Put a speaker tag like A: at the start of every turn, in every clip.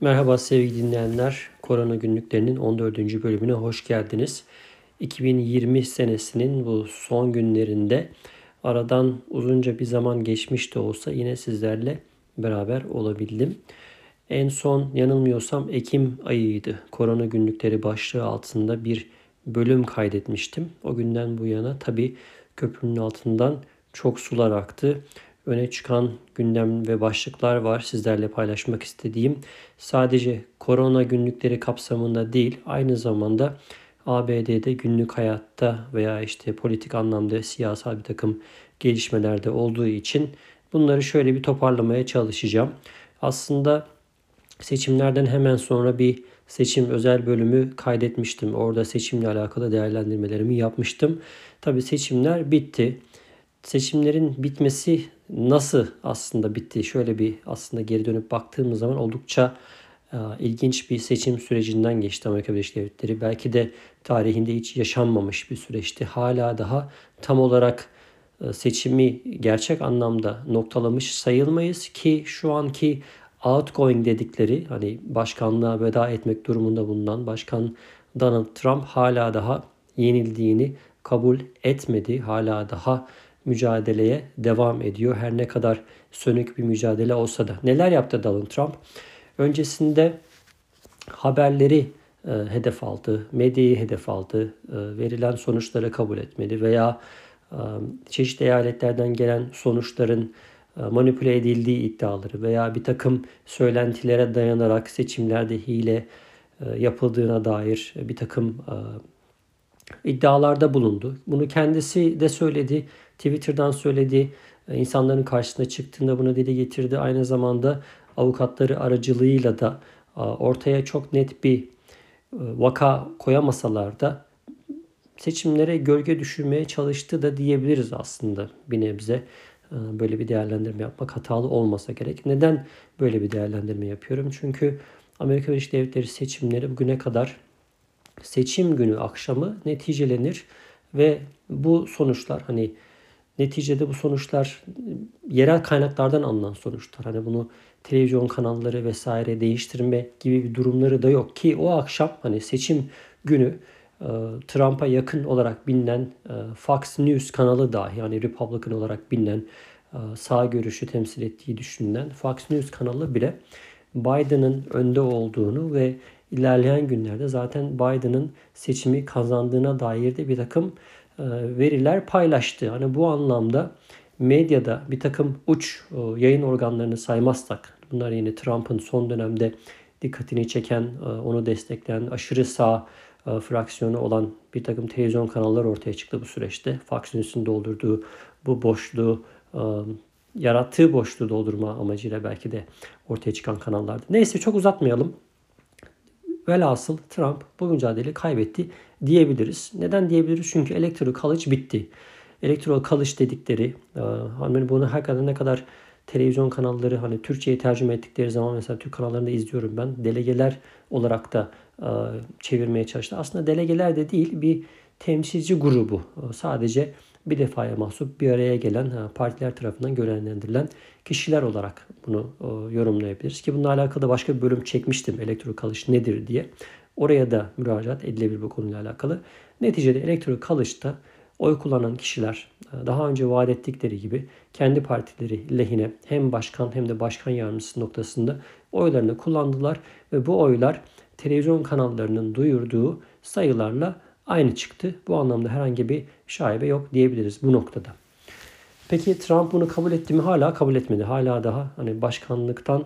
A: Merhaba sevgili dinleyenler. Korona günlüklerinin 14. bölümüne hoş geldiniz. 2020 senesinin bu son günlerinde aradan uzunca bir zaman geçmiş de olsa yine sizlerle beraber olabildim. En son yanılmıyorsam Ekim ayıydı. Korona günlükleri başlığı altında bir bölüm kaydetmiştim. O günden bu yana tabi köprünün altından çok sular aktı öne çıkan gündem ve başlıklar var sizlerle paylaşmak istediğim. Sadece korona günlükleri kapsamında değil, aynı zamanda ABD'de günlük hayatta veya işte politik anlamda siyasal bir takım gelişmelerde olduğu için bunları şöyle bir toparlamaya çalışacağım. Aslında seçimlerden hemen sonra bir seçim özel bölümü kaydetmiştim. Orada seçimle alakalı değerlendirmelerimi yapmıştım. Tabi seçimler bitti. Seçimlerin bitmesi nasıl aslında bitti? Şöyle bir aslında geri dönüp baktığımız zaman oldukça e, ilginç bir seçim sürecinden geçti Amerika Birleşik Devletleri. Belki de tarihinde hiç yaşanmamış bir süreçti. Hala daha tam olarak e, seçimi gerçek anlamda noktalamış sayılmayız ki şu anki outgoing dedikleri hani başkanlığa veda etmek durumunda bulunan başkan Donald Trump hala daha yenildiğini kabul etmedi. Hala daha mücadeleye devam ediyor. Her ne kadar sönük bir mücadele olsa da. Neler yaptı Donald Trump? Öncesinde haberleri e, hedef aldı, medyayı hedef aldı, e, verilen sonuçları kabul etmedi veya e, çeşitli eyaletlerden gelen sonuçların e, manipüle edildiği iddiaları veya bir takım söylentilere dayanarak seçimlerde hile e, yapıldığına dair bir takım e, iddialarda bulundu. Bunu kendisi de söyledi. Twitter'dan söyledi. E, insanların karşısına çıktığında bunu dile getirdi. Aynı zamanda avukatları aracılığıyla da e, ortaya çok net bir e, vaka koyamasalar da seçimlere gölge düşürmeye çalıştı da diyebiliriz aslında bir nebze. Böyle bir değerlendirme yapmak hatalı olmasa gerek. Neden böyle bir değerlendirme yapıyorum? Çünkü Amerika Birleşik Devletleri seçimleri bugüne kadar seçim günü akşamı neticelenir ve bu sonuçlar hani neticede bu sonuçlar yerel kaynaklardan alınan sonuçlar. Hani bunu televizyon kanalları vesaire değiştirme gibi bir durumları da yok ki o akşam hani seçim günü Trump'a yakın olarak bilinen Fox News kanalı dahi yani Republican olarak bilinen sağ görüşü temsil ettiği düşünülen Fox News kanalı bile Biden'ın önde olduğunu ve ilerleyen günlerde zaten Biden'ın seçimi kazandığına dair de bir takım e, veriler paylaştı. Hani bu anlamda medyada bir takım uç e, yayın organlarını saymazsak bunlar yine Trump'ın son dönemde dikkatini çeken, e, onu destekleyen aşırı sağ fraksiyonu olan bir takım televizyon kanalları ortaya çıktı bu süreçte. Fox News'un doldurduğu bu boşluğu yarattığı boşluğu doldurma amacıyla belki de ortaya çıkan kanallardı. Neyse çok uzatmayalım. Velhasıl Trump bu mücadeleyi kaybetti diyebiliriz. Neden diyebiliriz? Çünkü Electoral College bitti. Electoral College dedikleri e, hani bunu hakikaten ne kadar televizyon kanalları hani Türkçe'ye tercüme ettikleri zaman mesela Türk kanallarında izliyorum ben. Delegeler olarak da e, çevirmeye çalıştı. Aslında delegeler de değil bir temsilci grubu. E, sadece bir defaya mahsup bir araya gelen partiler tarafından görevlendirilen kişiler olarak bunu yorumlayabiliriz. Ki bununla alakalı başka bir bölüm çekmiştim elektro kalış nedir diye. Oraya da müracaat edilebilir bu konuyla alakalı. Neticede elektro kalışta oy kullanan kişiler daha önce vaat ettikleri gibi kendi partileri lehine hem başkan hem de başkan yardımcısı noktasında oylarını kullandılar ve bu oylar televizyon kanallarının duyurduğu sayılarla aynı çıktı. Bu anlamda herhangi bir şaibe yok diyebiliriz bu noktada. Peki Trump bunu kabul etti mi? Hala kabul etmedi. Hala daha hani başkanlıktan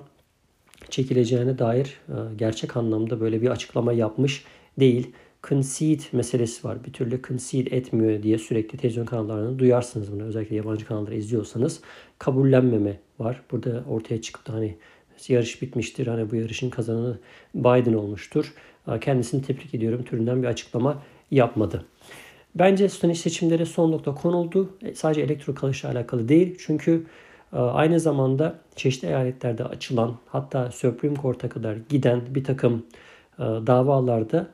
A: çekileceğine dair e, gerçek anlamda böyle bir açıklama yapmış değil. Concede meselesi var. Bir türlü concede etmiyor diye sürekli televizyon kanallarında duyarsınız bunu. Özellikle yabancı kanalları izliyorsanız. Kabullenmeme var. Burada ortaya çıktı hani yarış bitmiştir. Hani bu yarışın kazananı Biden olmuştur. E, kendisini tebrik ediyorum türünden bir açıklama yapmadı. Bence sonuç seçimlere son nokta konuldu. E, sadece elektro kalışla alakalı değil. Çünkü e, aynı zamanda çeşitli eyaletlerde açılan hatta Supreme Court'a kadar giden bir takım e, davalarda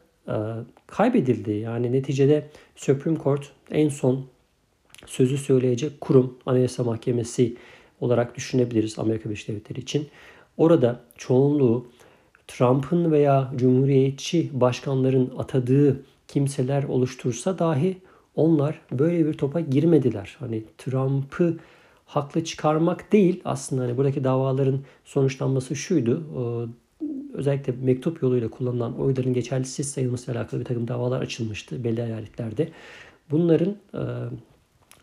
A: kaybedildi. Yani neticede Supreme Court en son sözü söyleyecek kurum Anayasa Mahkemesi olarak düşünebiliriz Amerika Birleşik Devletleri için. Orada çoğunluğu Trump'ın veya Cumhuriyetçi başkanların atadığı kimseler oluştursa dahi onlar böyle bir topa girmediler. Hani Trump'ı haklı çıkarmak değil aslında hani buradaki davaların sonuçlanması şuydu. Özellikle mektup yoluyla kullanılan oyların geçerlisiz sayılmasıyla alakalı bir takım davalar açılmıştı belli eyaletlerde. Bunların e,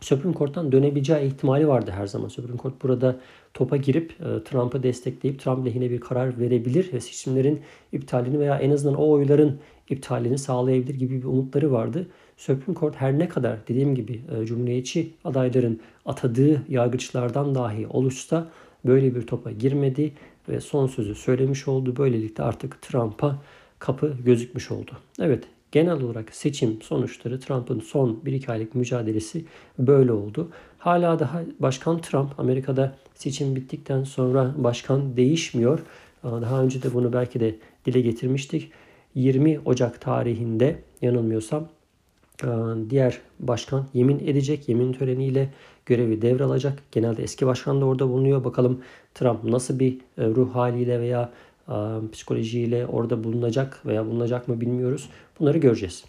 A: Supreme Court'tan dönebileceği ihtimali vardı her zaman. Supreme Court burada topa girip e, Trump'ı destekleyip Trump lehine bir karar verebilir ve seçimlerin iptalini veya en azından o oyların iptalini sağlayabilir gibi bir umutları vardı. Supreme Court her ne kadar dediğim gibi e, Cumhuriyetçi adayların atadığı yargıçlardan dahi oluşsa böyle bir topa girmedi ve son sözü söylemiş oldu. Böylelikle artık Trump'a kapı gözükmüş oldu. Evet genel olarak seçim sonuçları Trump'ın son 1-2 aylık mücadelesi böyle oldu. Hala daha Başkan Trump Amerika'da seçim bittikten sonra başkan değişmiyor. Daha önce de bunu belki de dile getirmiştik. 20 Ocak tarihinde yanılmıyorsam diğer başkan yemin edecek. Yemin töreniyle görevi devralacak. Genelde eski başkan da orada bulunuyor. Bakalım Trump nasıl bir ruh haliyle veya psikolojiyle orada bulunacak veya bulunacak mı bilmiyoruz. Bunları göreceğiz.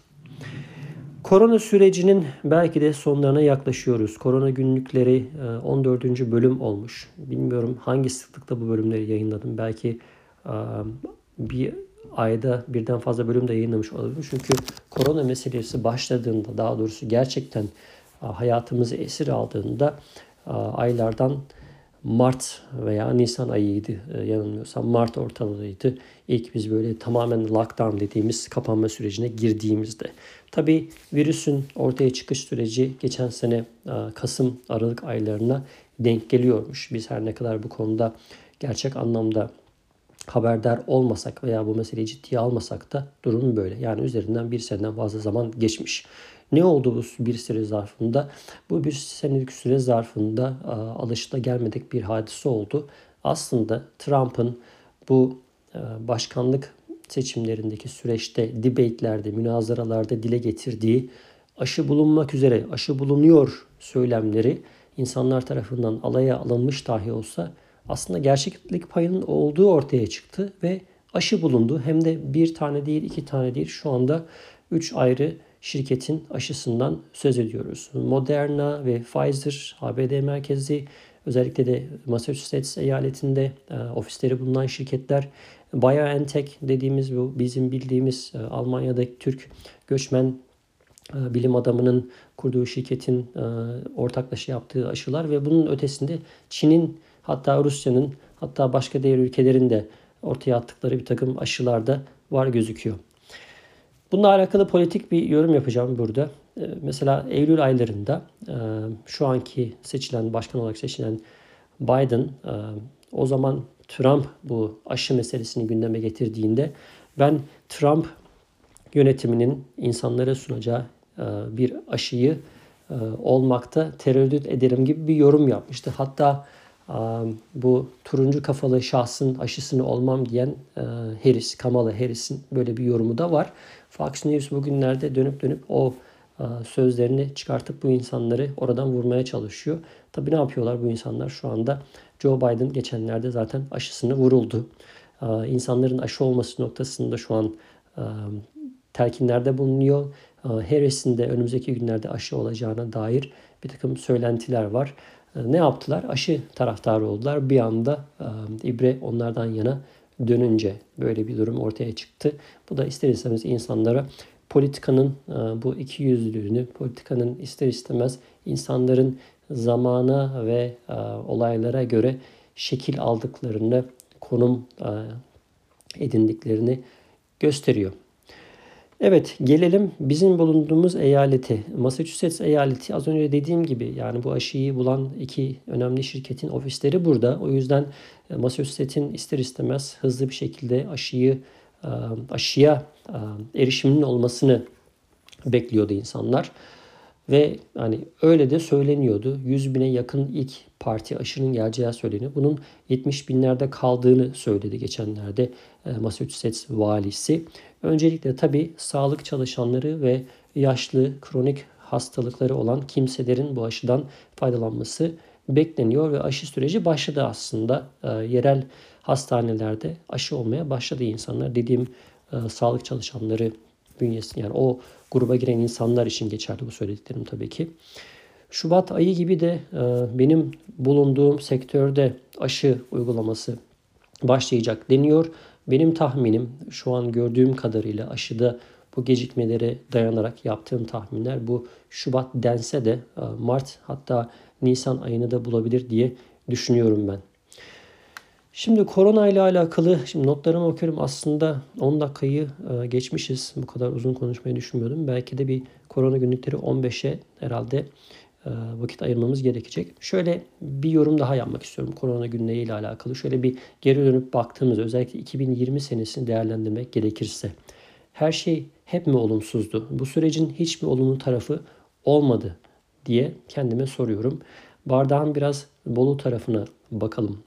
A: Korona sürecinin belki de sonlarına yaklaşıyoruz. Korona günlükleri 14. bölüm olmuş. Bilmiyorum hangi sıklıkta bu bölümleri yayınladım. Belki bir ayda birden fazla bölüm de yayınlamış olabilirim. Çünkü korona meselesi başladığında daha doğrusu gerçekten hayatımızı esir aldığında aylardan Mart veya Nisan ayıydı e, yanılmıyorsam. Mart ortalığıydı. İlk biz böyle tamamen lockdown dediğimiz kapanma sürecine girdiğimizde. Tabi virüsün ortaya çıkış süreci geçen sene Kasım Aralık aylarına denk geliyormuş. Biz her ne kadar bu konuda gerçek anlamda haberdar olmasak veya bu meseleyi ciddiye almasak da durum böyle. Yani üzerinden bir seneden fazla zaman geçmiş. Ne oldu bu bir süre zarfında? Bu bir senelik süre zarfında alışıla gelmedik bir hadise oldu. Aslında Trump'ın bu başkanlık seçimlerindeki süreçte debate'lerde, münazaralarda dile getirdiği aşı bulunmak üzere, aşı bulunuyor söylemleri insanlar tarafından alaya alınmış dahi olsa aslında gerçeklik payının olduğu ortaya çıktı ve aşı bulundu. Hem de bir tane değil, iki tane değil. Şu anda üç ayrı şirketin aşısından söz ediyoruz. Moderna ve Pfizer ABD merkezi özellikle de Massachusetts eyaletinde e, ofisleri bulunan şirketler BioNTech dediğimiz bu bizim bildiğimiz e, Almanya'daki Türk göçmen e, bilim adamının kurduğu şirketin ortaklaşa yaptığı aşılar ve bunun ötesinde Çin'in hatta Rusya'nın hatta başka diğer ülkelerin de ortaya attıkları bir takım aşılar da var gözüküyor. Bununla alakalı politik bir yorum yapacağım burada. Ee, mesela Eylül aylarında e, şu anki seçilen, başkan olarak seçilen Biden e, o zaman Trump bu aşı meselesini gündeme getirdiğinde ben Trump yönetiminin insanlara sunacağı e, bir aşıyı olmakta tereddüt ederim gibi bir yorum yapmıştı. Hatta bu turuncu kafalı şahsın aşısını olmam diyen Harris, Kamala Harris'in böyle bir yorumu da var. Fox News bugünlerde dönüp dönüp o sözlerini çıkartıp bu insanları oradan vurmaya çalışıyor. Tabii ne yapıyorlar bu insanlar şu anda? Joe Biden geçenlerde zaten aşısını vuruldu. İnsanların aşı olması noktasında şu an telkinlerde bulunuyor. Harris'in de önümüzdeki günlerde aşı olacağına dair bir takım söylentiler var. Ne yaptılar? Aşı taraftarı oldular. Bir anda ibre onlardan yana dönünce böyle bir durum ortaya çıktı. Bu da ister istemez insanlara politikanın e, bu iki yüzlülüğünü, politikanın ister istemez insanların zamana ve e, olaylara göre şekil aldıklarını, konum e, edindiklerini gösteriyor. Evet gelelim bizim bulunduğumuz eyalete. Massachusetts eyaleti az önce dediğim gibi yani bu aşıyı bulan iki önemli şirketin ofisleri burada. O yüzden e, Massachusetts'in ister istemez hızlı bir şekilde aşıyı e, aşıya e, erişiminin olmasını bekliyordu insanlar. Ve hani öyle de söyleniyordu. 100 bine yakın ilk parti aşının geleceği söyleniyor. Bunun 70 binlerde kaldığını söyledi geçenlerde Massachusetts valisi. Öncelikle tabii sağlık çalışanları ve yaşlı kronik hastalıkları olan kimselerin bu aşıdan faydalanması bekleniyor ve aşı süreci başladı aslında. E, yerel hastanelerde aşı olmaya başladı insanlar. Dediğim e, sağlık çalışanları bünyesi yani o gruba giren insanlar için geçerli bu söylediklerim tabii ki. Şubat ayı gibi de e, benim bulunduğum sektörde aşı uygulaması başlayacak deniyor. Benim tahminim şu an gördüğüm kadarıyla aşıda bu gecikmelere dayanarak yaptığım tahminler bu Şubat dense de e, Mart hatta Nisan ayını da bulabilir diye düşünüyorum ben. Şimdi korona ile alakalı şimdi notlarımı okuyorum. Aslında 10 dakikayı e, geçmişiz. Bu kadar uzun konuşmayı düşünmüyordum. Belki de bir korona günlükleri 15'e herhalde e, vakit ayırmamız gerekecek. Şöyle bir yorum daha yapmak istiyorum korona günleri ile alakalı. Şöyle bir geri dönüp baktığımızda özellikle 2020 senesini değerlendirmek gerekirse her şey hep mi olumsuzdu? Bu sürecin hiç mi olumlu tarafı olmadı diye kendime soruyorum. Bardağın biraz bolu tarafına bakalım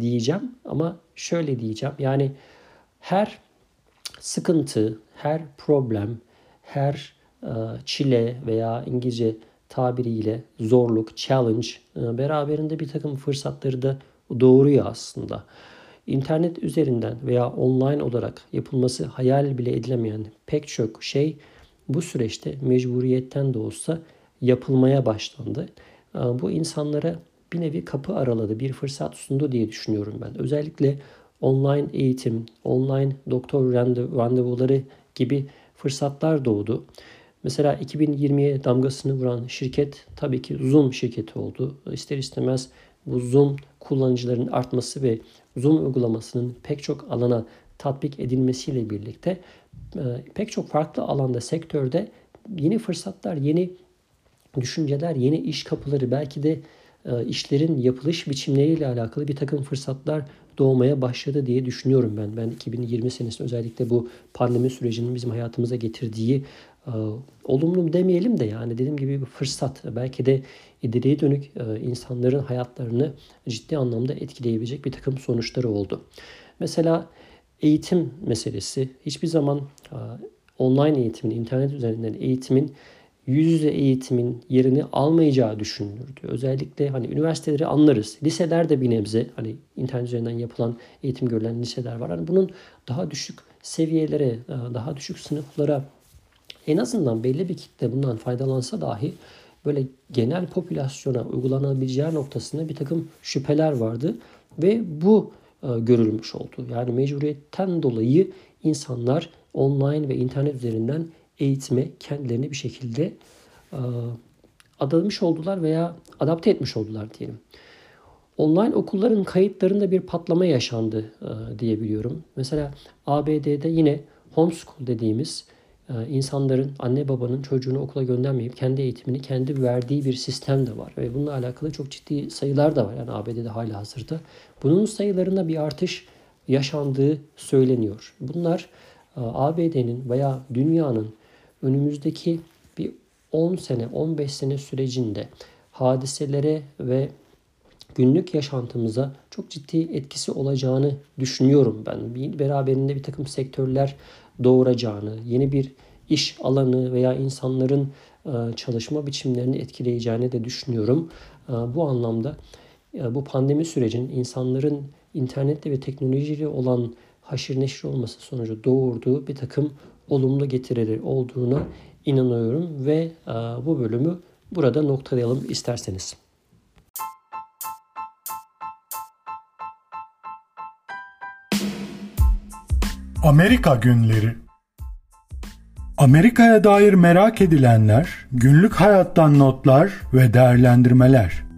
A: diyeceğim ama şöyle diyeceğim. Yani her sıkıntı, her problem, her e, çile veya İngilizce tabiriyle zorluk, challenge e, beraberinde bir takım fırsatları da doğuruyor aslında. İnternet üzerinden veya online olarak yapılması hayal bile edilemeyen pek çok şey bu süreçte mecburiyetten de olsa yapılmaya başlandı. E, bu insanlara bir nevi kapı araladı, bir fırsat sundu diye düşünüyorum ben. Özellikle online eğitim, online doktor randevuları gibi fırsatlar doğdu. Mesela 2020'ye damgasını vuran şirket tabii ki Zoom şirketi oldu. İster istemez bu Zoom kullanıcıların artması ve Zoom uygulamasının pek çok alana tatbik edilmesiyle birlikte e, pek çok farklı alanda sektörde yeni fırsatlar, yeni düşünceler, yeni iş kapıları belki de işlerin yapılış biçimleriyle alakalı bir takım fırsatlar doğmaya başladı diye düşünüyorum ben. Ben 2020 senesinde özellikle bu pandemi sürecinin bizim hayatımıza getirdiği e, olumlu demeyelim de yani dediğim gibi bir fırsat. Belki de ileriye dönük e, insanların hayatlarını ciddi anlamda etkileyebilecek bir takım sonuçları oldu. Mesela eğitim meselesi hiçbir zaman online eğitimin, internet üzerinden eğitimin yüz yüze eğitimin yerini almayacağı düşünülürdü. Özellikle hani üniversiteleri anlarız. Liseler de bir nebze hani internet üzerinden yapılan eğitim görülen liseler var. Hani bunun daha düşük seviyelere, e, daha düşük sınıflara en azından belli bir kitle bundan faydalansa dahi böyle genel popülasyona uygulanabileceği noktasında bir takım şüpheler vardı ve bu e, görülmüş oldu. Yani mecburiyetten dolayı insanlar online ve internet üzerinden eğitime kendilerini bir şekilde e, adamış oldular veya adapte etmiş oldular diyelim. Online okulların kayıtlarında bir patlama yaşandı e, diyebiliyorum. Mesela ABD'de yine homeschool dediğimiz e, insanların anne babanın çocuğunu okula göndermeyip kendi eğitimini kendi verdiği bir sistem de var. Ve bununla alakalı çok ciddi sayılar da var yani ABD'de hala hazırda. Bunun sayılarında bir artış yaşandığı söyleniyor. Bunlar ABD'nin veya dünyanın önümüzdeki bir 10 sene, 15 sene sürecinde hadiselere ve günlük yaşantımıza çok ciddi etkisi olacağını düşünüyorum ben. Bir, beraberinde bir takım sektörler doğuracağını, yeni bir iş alanı veya insanların e, çalışma biçimlerini etkileyeceğini de düşünüyorum. E, bu anlamda e, bu pandemi sürecin insanların internetle ve teknolojiyle olan haşir neşir olması sonucu doğurduğu bir takım olumlu getirileri olduğuna inanıyorum ve e, bu bölümü burada noktalayalım isterseniz.
B: Amerika günleri Amerika'ya dair merak edilenler, günlük hayattan notlar ve değerlendirmeler.